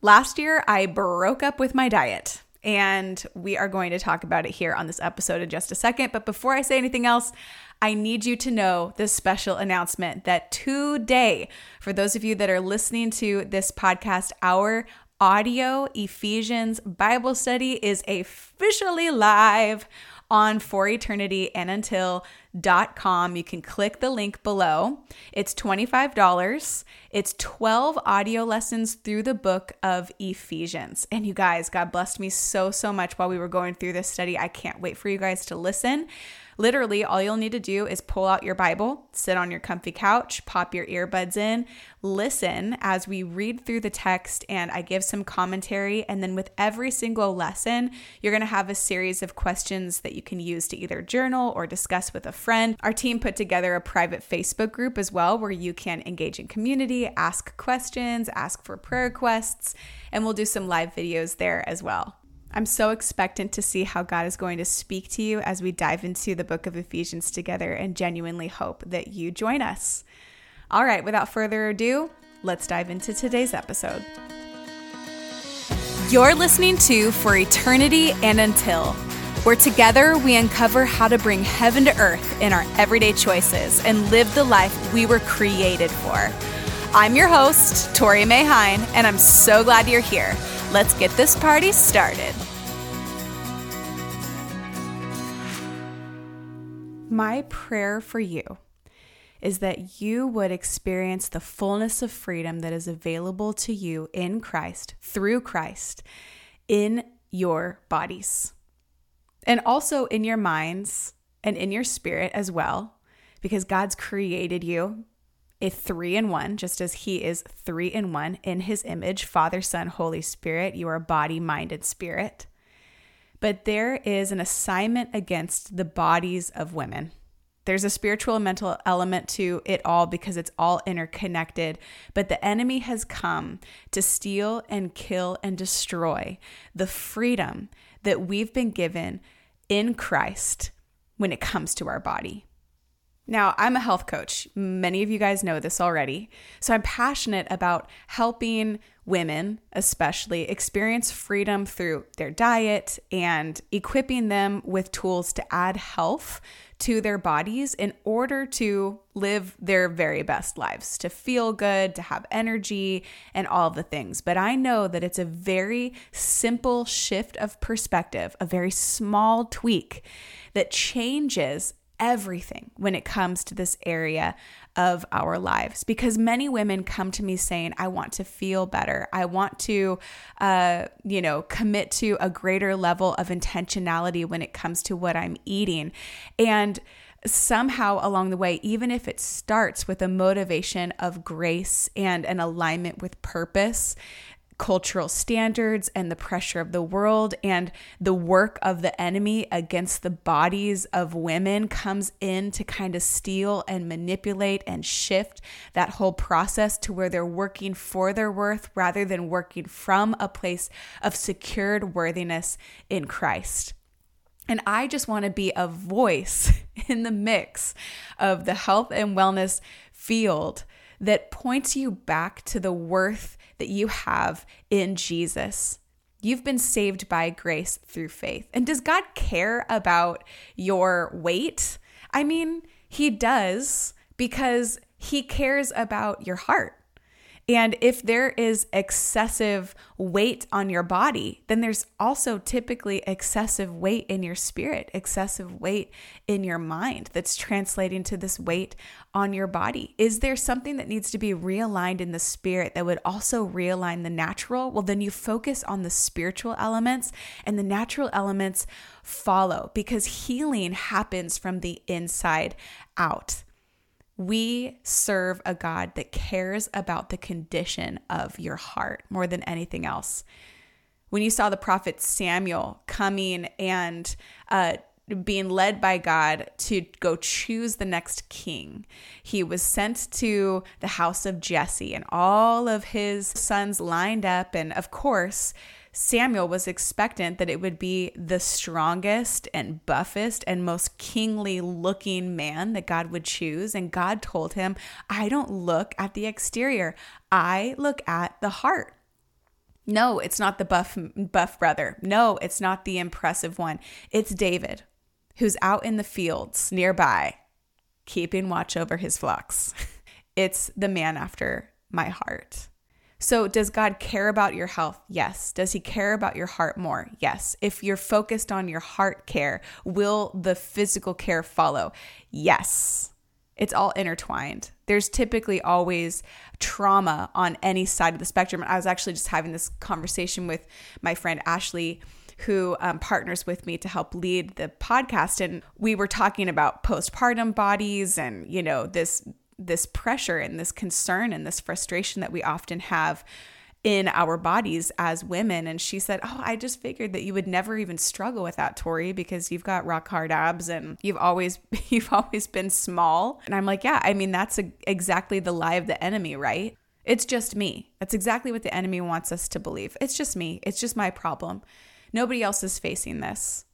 Last year, I broke up with my diet, and we are going to talk about it here on this episode in just a second. But before I say anything else, I need you to know this special announcement that today, for those of you that are listening to this podcast, our audio Ephesians Bible study is officially live on for eternity and until.com. You can click the link below. It's $25. It's 12 audio lessons through the book of Ephesians. And you guys, God blessed me so, so much while we were going through this study. I can't wait for you guys to listen. Literally, all you'll need to do is pull out your Bible, sit on your comfy couch, pop your earbuds in, listen as we read through the text, and I give some commentary. And then with every single lesson, you're going to have a series of questions that you can use to either journal or discuss with a friend. Our team put together a private Facebook group as well where you can engage in community, ask questions, ask for prayer requests, and we'll do some live videos there as well. I'm so expectant to see how God is going to speak to you as we dive into the book of Ephesians together and genuinely hope that you join us. All right, without further ado, let's dive into today's episode. You're listening to For Eternity and Until, where together we uncover how to bring heaven to earth in our everyday choices and live the life we were created for. I'm your host, Tori May Hine, and I'm so glad you're here. Let's get this party started. My prayer for you is that you would experience the fullness of freedom that is available to you in Christ, through Christ, in your bodies, and also in your minds and in your spirit as well, because God's created you a three in one, just as He is three in one in His image Father, Son, Holy Spirit. You are body, mind, and spirit. But there is an assignment against the bodies of women. There's a spiritual and mental element to it all because it's all interconnected. But the enemy has come to steal and kill and destroy the freedom that we've been given in Christ when it comes to our body. Now, I'm a health coach. Many of you guys know this already. So I'm passionate about helping women, especially, experience freedom through their diet and equipping them with tools to add health to their bodies in order to live their very best lives, to feel good, to have energy, and all the things. But I know that it's a very simple shift of perspective, a very small tweak that changes everything when it comes to this area of our lives. Because many women come to me saying i want to feel better. I want to uh, you know commit to a greater level of intentionality when it comes to what i'm eating. And somehow along the way, even if it starts with a motivation of grace and an alignment with purpose, cultural standards and the pressure of the world and the work of the enemy against the bodies of women comes in to kind of steal and manipulate and shift that whole process to where they're working for their worth rather than working from a place of secured worthiness in Christ. And I just want to be a voice in the mix of the health and wellness field that points you back to the worth that you have in Jesus. You've been saved by grace through faith. And does God care about your weight? I mean, He does because He cares about your heart. And if there is excessive weight on your body, then there's also typically excessive weight in your spirit, excessive weight in your mind that's translating to this weight on your body. Is there something that needs to be realigned in the spirit that would also realign the natural? Well, then you focus on the spiritual elements and the natural elements follow because healing happens from the inside out. We serve a God that cares about the condition of your heart more than anything else. When you saw the prophet Samuel coming and uh, being led by God to go choose the next king. He was sent to the house of Jesse, and all of his sons lined up. And of course, Samuel was expectant that it would be the strongest and buffest and most kingly looking man that God would choose. And God told him, I don't look at the exterior, I look at the heart. No, it's not the buff buff brother. No, it's not the impressive one. It's David, who's out in the fields nearby, keeping watch over his flocks. It's the man after my heart. So, does God care about your health? Yes. Does He care about your heart more? Yes. If you're focused on your heart care, will the physical care follow? Yes. It's all intertwined. There's typically always trauma on any side of the spectrum. I was actually just having this conversation with my friend Ashley who um, partners with me to help lead the podcast and we were talking about postpartum bodies and you know this this pressure and this concern and this frustration that we often have in our bodies as women. And she said, Oh, I just figured that you would never even struggle with that, Tori, because you've got rock hard abs and you've always you've always been small. And I'm like, Yeah, I mean, that's a, exactly the lie of the enemy, right? It's just me. That's exactly what the enemy wants us to believe. It's just me. It's just my problem. Nobody else is facing this.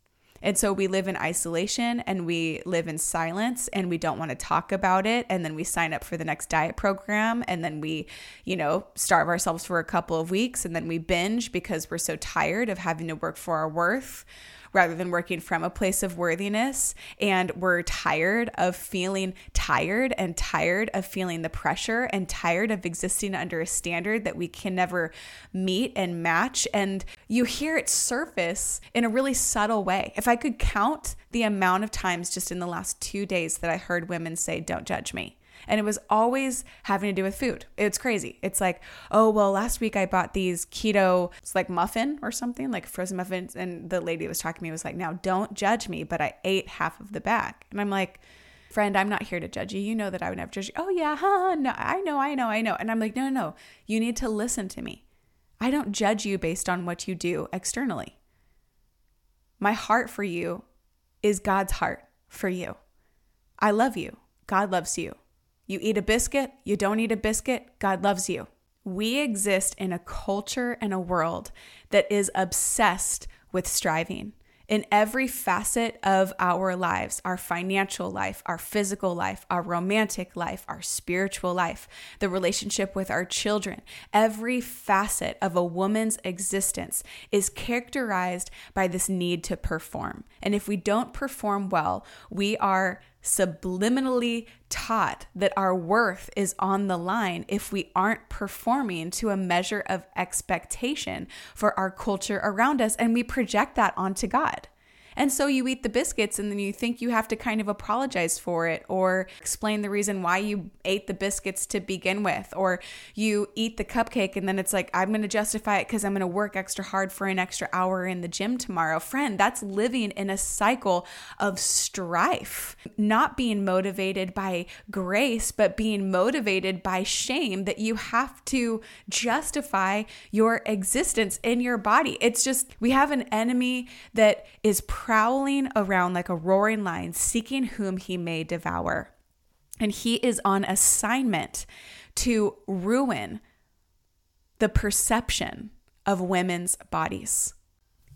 And so we live in isolation and we live in silence and we don't want to talk about it. And then we sign up for the next diet program and then we, you know, starve ourselves for a couple of weeks and then we binge because we're so tired of having to work for our worth rather than working from a place of worthiness. And we're tired of feeling tired and tired of feeling the pressure and tired of existing under a standard that we can never meet and match. And you hear it surface in a really subtle way. If I could count the amount of times just in the last two days that I heard women say, Don't judge me and it was always having to do with food. It's crazy. It's like, oh, well, last week I bought these keto, it's like muffin or something, like frozen muffins. And the lady was talking to me was like, now don't judge me, but I ate half of the bag. And I'm like, friend, I'm not here to judge you. You know that I would never judge you. Oh, yeah, huh? No, I know, I know, I know. And I'm like, no, no, no. You need to listen to me. I don't judge you based on what you do externally. My heart for you is God's heart for you. I love you. God loves you. You eat a biscuit, you don't eat a biscuit, God loves you. We exist in a culture and a world that is obsessed with striving in every facet of our lives our financial life, our physical life, our romantic life, our spiritual life, the relationship with our children. Every facet of a woman's existence is characterized by this need to perform. And if we don't perform well, we are subliminally taught that our worth is on the line if we aren't performing to a measure of expectation for our culture around us. And we project that onto God. And so you eat the biscuits and then you think you have to kind of apologize for it or explain the reason why you ate the biscuits to begin with. Or you eat the cupcake and then it's like, I'm going to justify it because I'm going to work extra hard for an extra hour in the gym tomorrow. Friend, that's living in a cycle of strife, not being motivated by grace, but being motivated by shame that you have to justify your existence in your body. It's just, we have an enemy that is prowling around like a roaring lion, seeking whom he may devour. And he is on assignment to ruin the perception of women's bodies.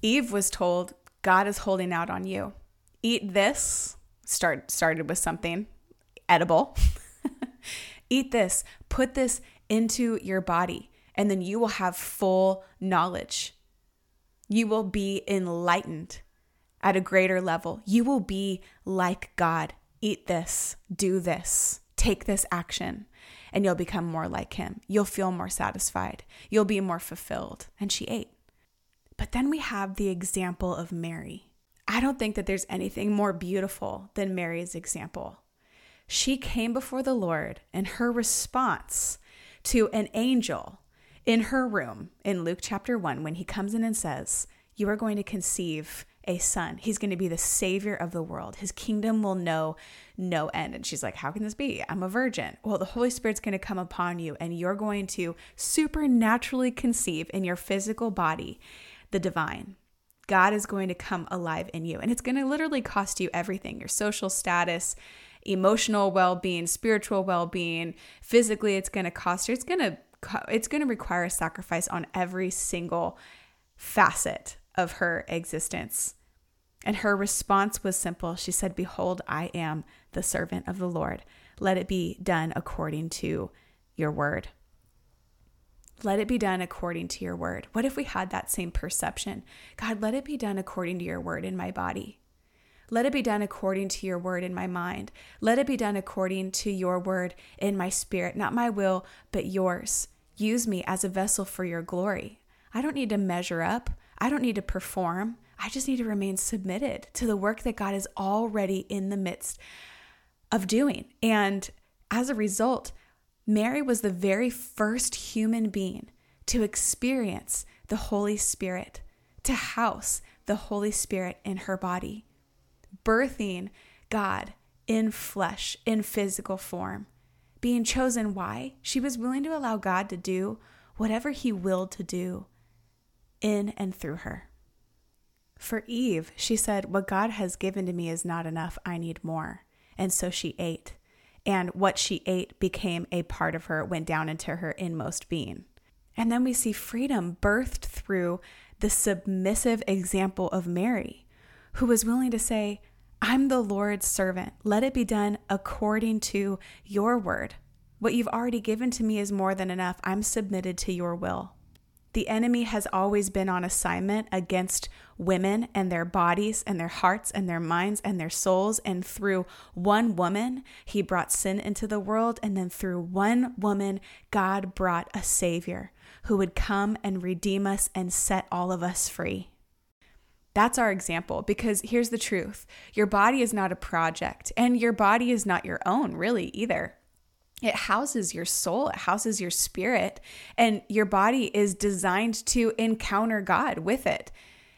Eve was told, God is holding out on you. Eat this. Start started with something edible. Eat this. Put this into your body, and then you will have full knowledge. You will be enlightened at a greater level. You will be like God. Eat this, do this, take this action, and you'll become more like Him. You'll feel more satisfied. You'll be more fulfilled. And she ate. But then we have the example of Mary. I don't think that there's anything more beautiful than Mary's example. She came before the Lord, and her response to an angel in her room in Luke chapter 1, when he comes in and says, You are going to conceive a son. He's going to be the savior of the world. His kingdom will know no end. And she's like, How can this be? I'm a virgin. Well, the Holy Spirit's going to come upon you and you're going to supernaturally conceive in your physical body the divine. God is going to come alive in you. And it's going to literally cost you everything your social status, emotional well being, spiritual well being. Physically, it's going to cost you. It's going to it's going to require a sacrifice on every single facet of her existence. And her response was simple. She said, Behold, I am the servant of the Lord. Let it be done according to your word. let it be done according to your word. What if we had that same perception? God, let it be done according to your word in my body. Let it be done according to your word in my mind. Let it be done according to your word in my spirit, not my will, but yours. Use me as a vessel for your glory. I don't need to measure up, I don't need to perform. I just need to remain submitted to the work that God is already in the midst of doing. And as a result, Mary was the very first human being to experience the Holy Spirit, to house the Holy Spirit in her body, birthing God in flesh, in physical form. Being chosen, why? She was willing to allow God to do whatever He willed to do in and through her. For Eve, she said, What God has given to me is not enough. I need more. And so she ate and what she ate became a part of her, went down into her inmost being. And then we see freedom birthed through the submissive example of Mary, who was willing to say, I'm the Lord's servant. Let it be done according to your word. What you've already given to me is more than enough. I'm submitted to your will. The enemy has always been on assignment against women and their bodies and their hearts and their minds and their souls. And through one woman, he brought sin into the world. And then through one woman, God brought a Savior who would come and redeem us and set all of us free. That's our example because here's the truth your body is not a project, and your body is not your own, really, either it houses your soul, it houses your spirit, and your body is designed to encounter God with it.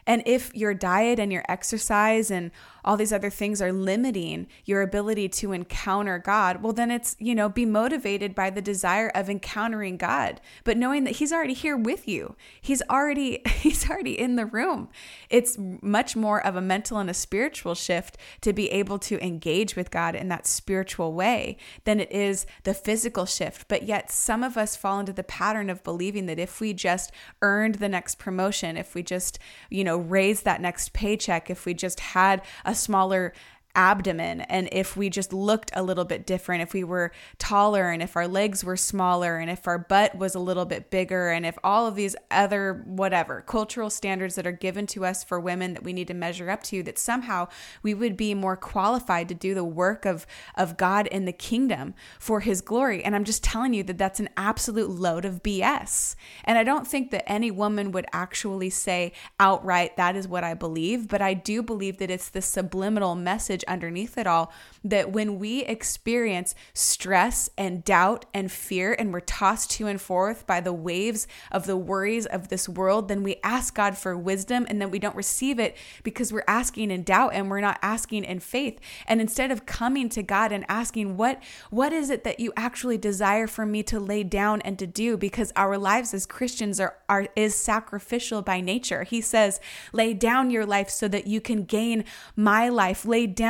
And if your diet and your exercise and all these other things are limiting your ability to encounter God, well, then it's, you know, be motivated by the desire of encountering God, but knowing that He's already here with you. He's already, He's already in the room. It's much more of a mental and a spiritual shift to be able to engage with God in that spiritual way than it is the physical shift. But yet, some of us fall into the pattern of believing that if we just earned the next promotion, if we just, you know, raised that next paycheck, if we just had a smaller abdomen. And if we just looked a little bit different if we were taller and if our legs were smaller and if our butt was a little bit bigger and if all of these other whatever cultural standards that are given to us for women that we need to measure up to that somehow we would be more qualified to do the work of of God in the kingdom for his glory. And I'm just telling you that that's an absolute load of BS and I don't think that any woman would actually say outright that is what I believe but I do believe that it's the subliminal message message underneath it all that when we experience stress and doubt and fear and we're tossed to and forth by the waves of the worries of this world, then we ask God for wisdom and then we don't receive it because we're asking in doubt and we're not asking in faith. And instead of coming to God and asking, what, what is it that you actually desire for me to lay down and to do? Because our lives as Christians are, are is sacrificial by nature. He says, lay down your life so that you can gain my life. Lay down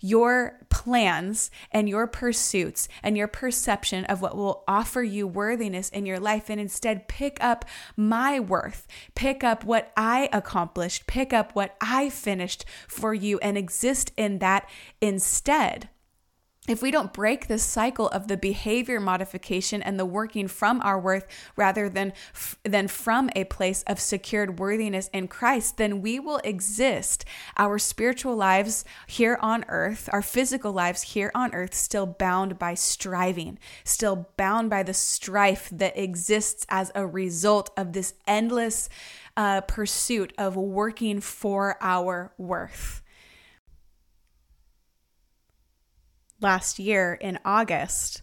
your plans and your pursuits and your perception of what will offer you worthiness in your life and instead pick up my worth, pick up what I accomplished, pick up what I finished for you and exist in that instead if we don't break this cycle of the behavior modification and the working from our worth rather than than from a place of secured worthiness in Christ then we will exist. Our spiritual lives here on earth our physical lives here on earth still bound by striving still bound by the strife that exists as a result of this endless uh, pursuit of working for our worth last year in August.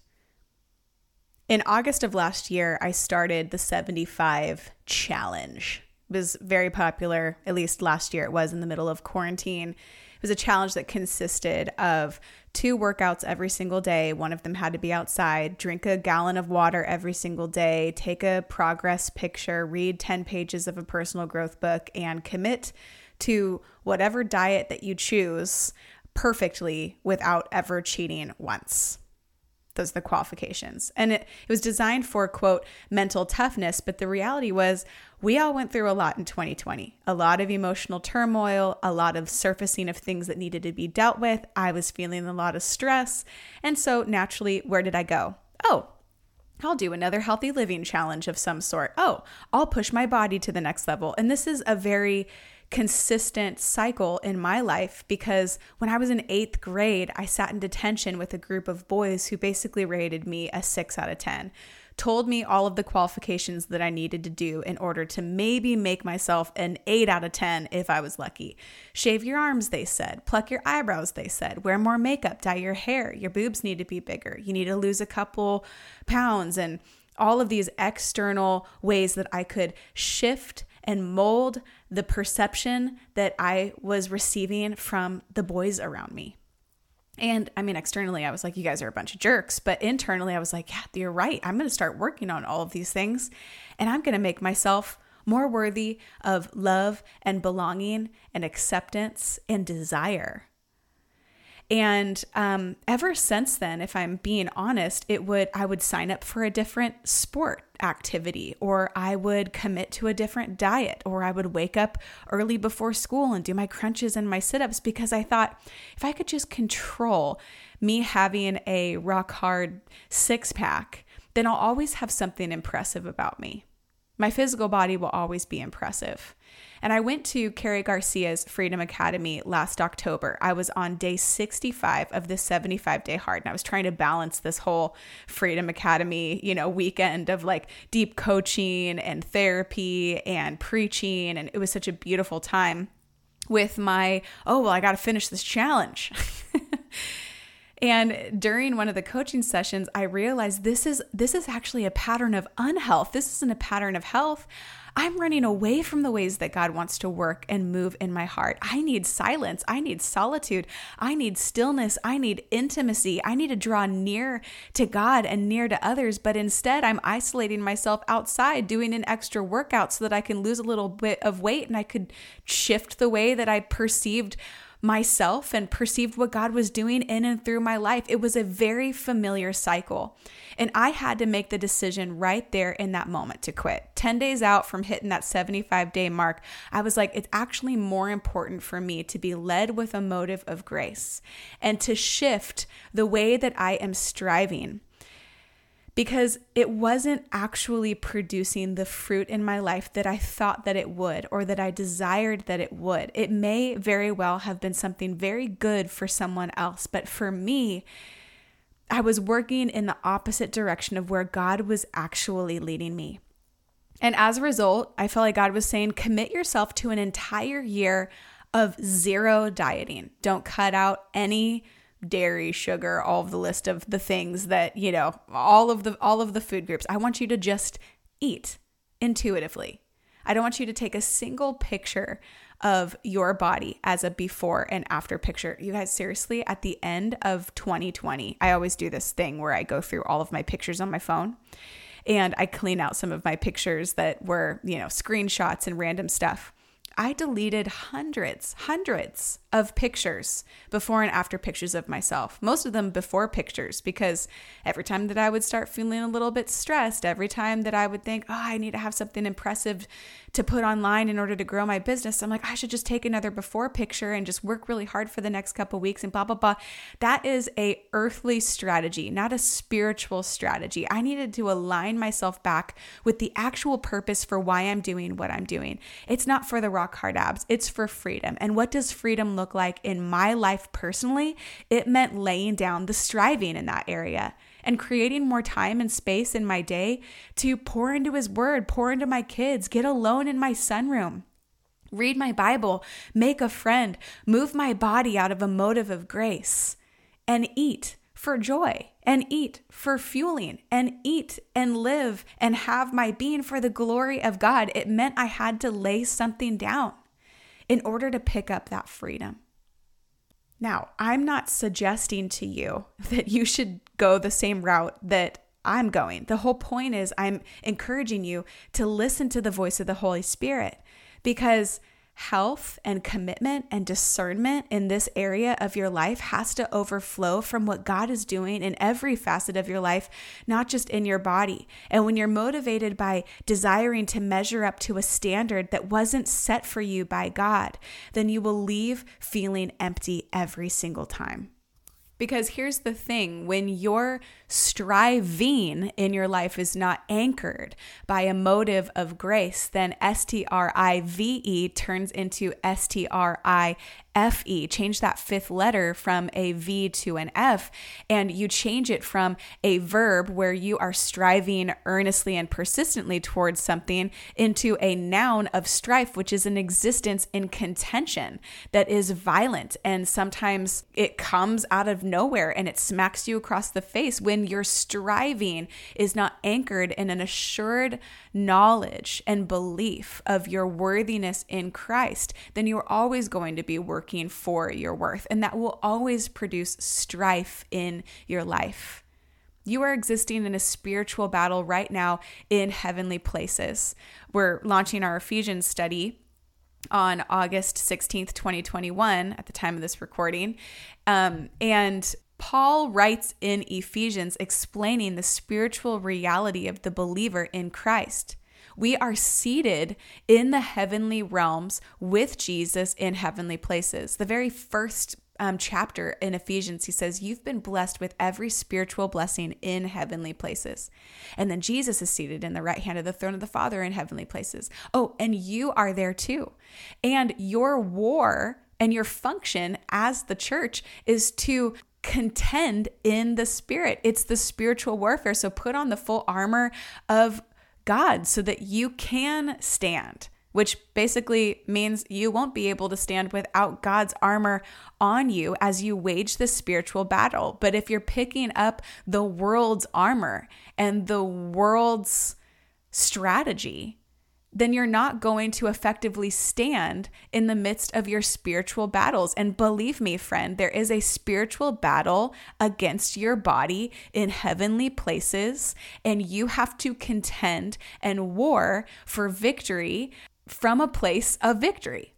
In August of last year, I started the 75 challenge. It was very popular, at least last year it was in the middle of quarantine. It was a challenge that consisted of two workouts every single day. One of them had to be outside, drink a gallon of water every single day, take a progress picture, read 10 pages of a personal growth book, and commit to whatever diet that you choose perfectly without ever cheating once. Those are the qualifications. And it, it was designed for, quote, mental toughness. But the reality was, we all went through a lot in 2020 a lot of emotional turmoil, a lot of surfacing of things that needed to be dealt with. I was feeling a lot of stress. And so, naturally, where did I go? Oh, I'll do another healthy living challenge of some sort. Oh, I'll push my body to the next level. And this is a very consistent cycle in my life because when I was in eighth grade, I sat in detention with a group of boys who basically rated me a six out of 10 told me all of the qualifications that I needed to do in order to maybe make myself an 8 out of 10 if I was lucky. Shave your arms, they said. Pluck your eyebrows, they said. Wear more makeup, dye your hair. Your boobs need to be bigger. You need to lose a couple pounds and all of these external ways that I could shift and mold the perception that I was receiving from the boys around me. And I mean, externally, I was like, you guys are a bunch of jerks. But internally, I was like, yeah, you're right. I'm going to start working on all of these things and I'm going to make myself more worthy of love and belonging and acceptance and desire. And um, ever since then, if I'm being honest, it would I would sign up for a different sport activity, or I would commit to a different diet, or I would wake up early before school and do my crunches and my sit ups because I thought if I could just control me having a rock hard six pack, then I'll always have something impressive about me. My physical body will always be impressive. And I went to Carrie Garcia's Freedom Academy last October. I was on day 65 of this 75 day hard, and I was trying to balance this whole Freedom Academy, you know, weekend of like deep coaching and therapy and preaching. And it was such a beautiful time with my, oh, well, I got to finish this challenge. And during one of the coaching sessions, I realized this is this is actually a pattern of unhealth. This isn't a pattern of health. I'm running away from the ways that God wants to work and move in my heart. I need silence. I need solitude. I need stillness. I need intimacy. I need to draw near to God and near to others. But instead, I'm isolating myself outside, doing an extra workout so that I can lose a little bit of weight and I could shift the way that I perceived myself and perceived what God was doing in and through my life. It was a very familiar cycle. And I had to make the decision right there in that moment to quit. 10 days out from hitting that 75 day mark, I was like, it's actually more important for me to be led with a motive of grace and to shift the way that I am striving because it wasn't actually producing the fruit in my life that I thought that it would or that I desired that it would. It may very well have been something very good for someone else, but for me, I was working in the opposite direction of where God was actually leading me. And as a result, I felt like God was saying, commit yourself to an entire year of zero dieting. Don't cut out any dairy, sugar, all of the list of the things that, you know, all of the all of the food groups. I want you to just eat intuitively. I don't want you to take a single picture of your body as a before and after picture. You guys, seriously, at the end of 2020, I always do this thing where I go through all of my pictures on my phone and I clean out some of my pictures that were, you know, screenshots and random stuff. I deleted hundreds, hundreds of pictures, before and after pictures of myself. Most of them before pictures, because every time that I would start feeling a little bit stressed, every time that I would think, oh, I need to have something impressive to put online in order to grow my business, I'm like, I should just take another before picture and just work really hard for the next couple weeks and blah, blah, blah. That is a earthly strategy, not a spiritual strategy. I needed to align myself back with the actual purpose for why I'm doing what I'm doing. It's not for the rock hard abs. It's for freedom. And what does freedom look like in my life personally? It meant laying down the striving in that area and creating more time and space in my day to pour into his word, pour into my kids, get alone in my sunroom read my Bible, make a friend, move my body out of a motive of grace, and eat for joy, and eat for fueling, and eat and live and have my being for the glory of God. It meant I had to lay something down in order to pick up that freedom. Now, I'm not suggesting to you that you should go the same route that I'm going. The whole point is, I'm encouraging you to listen to the voice of the Holy Spirit because health and commitment and discernment in this area of your life has to overflow from what God is doing in every facet of your life, not just in your body. And when you're motivated by desiring to measure up to a standard that wasn't set for you by God, then you will leave feeling empty every single time. Because here's the thing when your striving in your life is not anchored by a motive of grace, then S T R I V E turns into S T R I F E. Change that fifth letter from a V to an F, and you change it from a verb where you are striving earnestly and persistently towards something into a noun of strife, which is an existence in contention that is violent. And sometimes it comes out of nowhere and it smacks you across the face when your striving is not anchored in an assured knowledge and belief of your worthiness in Christ, then you're always going to be working for your worth. And that will always produce strife in your life. You are existing in a spiritual battle right now in heavenly places. We're launching our Ephesians study on August 16th, 2021, at the time of this recording. Um, and Paul writes in Ephesians explaining the spiritual reality of the believer in Christ. We are seated in the heavenly realms with Jesus in heavenly places. The very first um, chapter in Ephesians, he says, You've been blessed with every spiritual blessing in heavenly places. And then Jesus is seated in the right hand of the throne of the Father in heavenly places. Oh, and you are there too. And your war and your function as the church is to contend in the spirit. It's the spiritual warfare. So put on the full armor of God so that you can stand, which basically means you won't be able to stand without God's armor on you as you wage the spiritual battle. But if you're picking up the world's armor and the world's strategy, then you're not going to effectively stand in the midst of your spiritual battles. And believe me, friend, there is a spiritual battle against your body in heavenly places, and you have to contend and war for victory from a place of victory.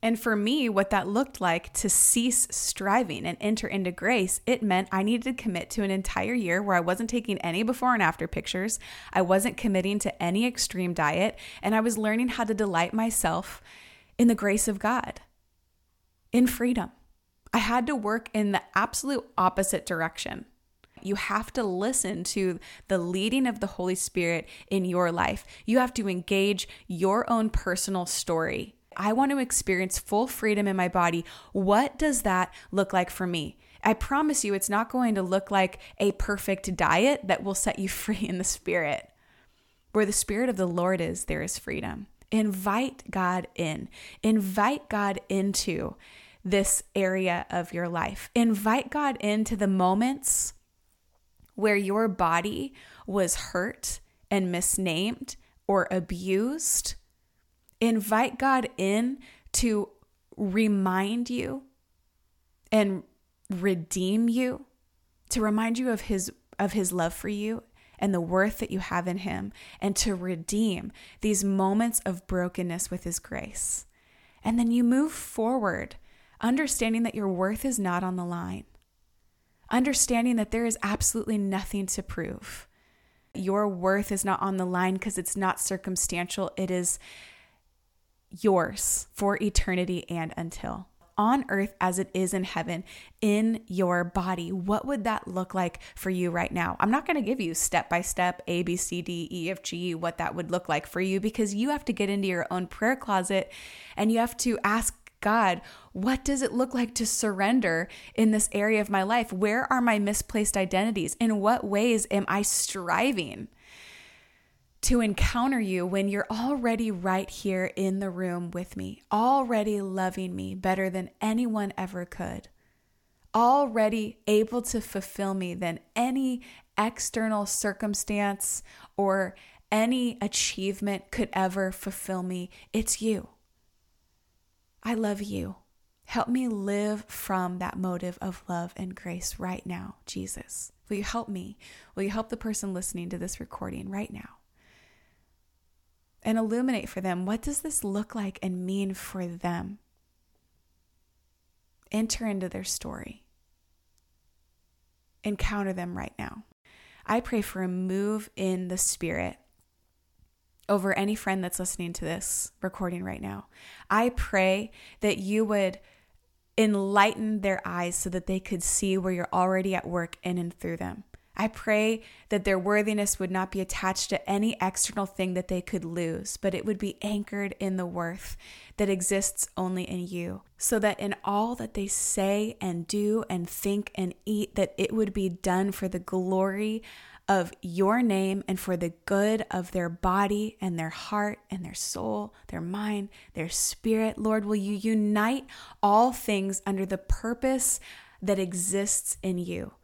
And for me, what that looked like to cease striving and enter into grace, it meant I needed to commit to an entire year where I wasn't taking any before and after pictures. I wasn't committing to any extreme diet. And I was learning how to delight myself in the grace of God, in freedom. I had to work in the absolute opposite direction. You have to listen to the leading of the Holy Spirit in your life. You have to engage your own personal story I want to experience full freedom in my body. What does that look like for me? I promise you, it's not going to look like a perfect diet that will set you free in the spirit. Where the spirit of the Lord is, there is freedom. Invite God in, invite God into this area of your life. Invite God into the moments where your body was hurt and misnamed or abused Invite God in to remind you and redeem you, to remind you of his of his love for you and the worth that you have in him and to redeem these moments of brokenness with his grace. And then you move forward understanding that your worth is not on the line. Understanding that there is absolutely nothing to prove. Your worth is not on the line because it's not circumstantial. It is yours for eternity and until on earth as it is in heaven in your body. What would that look like for you right now? I'm not going to give you step by step A, B, C, D, E, F, G, what that would look like for you because you have to get into your own prayer closet and you have to ask God, what does it look like to surrender in this area of my life? Where are my misplaced identities? In what ways am I striving? To encounter you when you're already right here in the room with me, already loving me better than anyone ever could, already able to fulfill me than any external circumstance or any achievement could ever fulfill me. It's you. I love you. Help me live from that motive of love and grace right now, Jesus. Will you help me? Will you help the person listening to this recording right now? And illuminate for them what does this look like and mean for them? Enter into their story. Encounter them right now. I pray for a move in the spirit over any friend that's listening to this recording right now. I pray that you would enlighten their eyes so that they could see where you're already at work in and through them. I pray that their worthiness would not be attached to any external thing that they could lose, but it would be anchored in the worth that exists only in you, so that in all that they say and do and think and eat, that it would be done for the glory of your name and for the good of their body and their heart and their soul, their mind, their spirit. Lord, will you unite all things under the purpose that exists in you?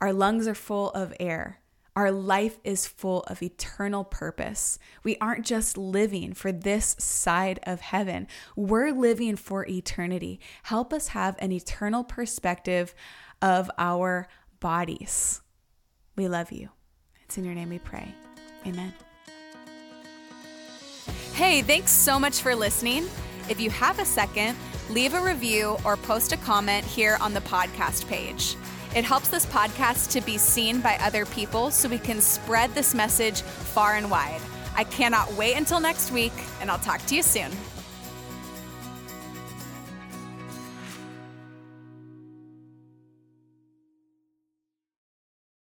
Our lungs are full of air. Our life is full of eternal purpose. We aren't just living for this side of heaven, we're living for eternity. Help us have an eternal perspective of our bodies. We love you. It's in your name we pray. Amen. Hey, thanks so much for listening. If you have a second, leave a review or post a comment here on the podcast page. It helps this podcast to be seen by other people so we can spread this message far and wide. I cannot wait until next week, and I'll talk to you soon.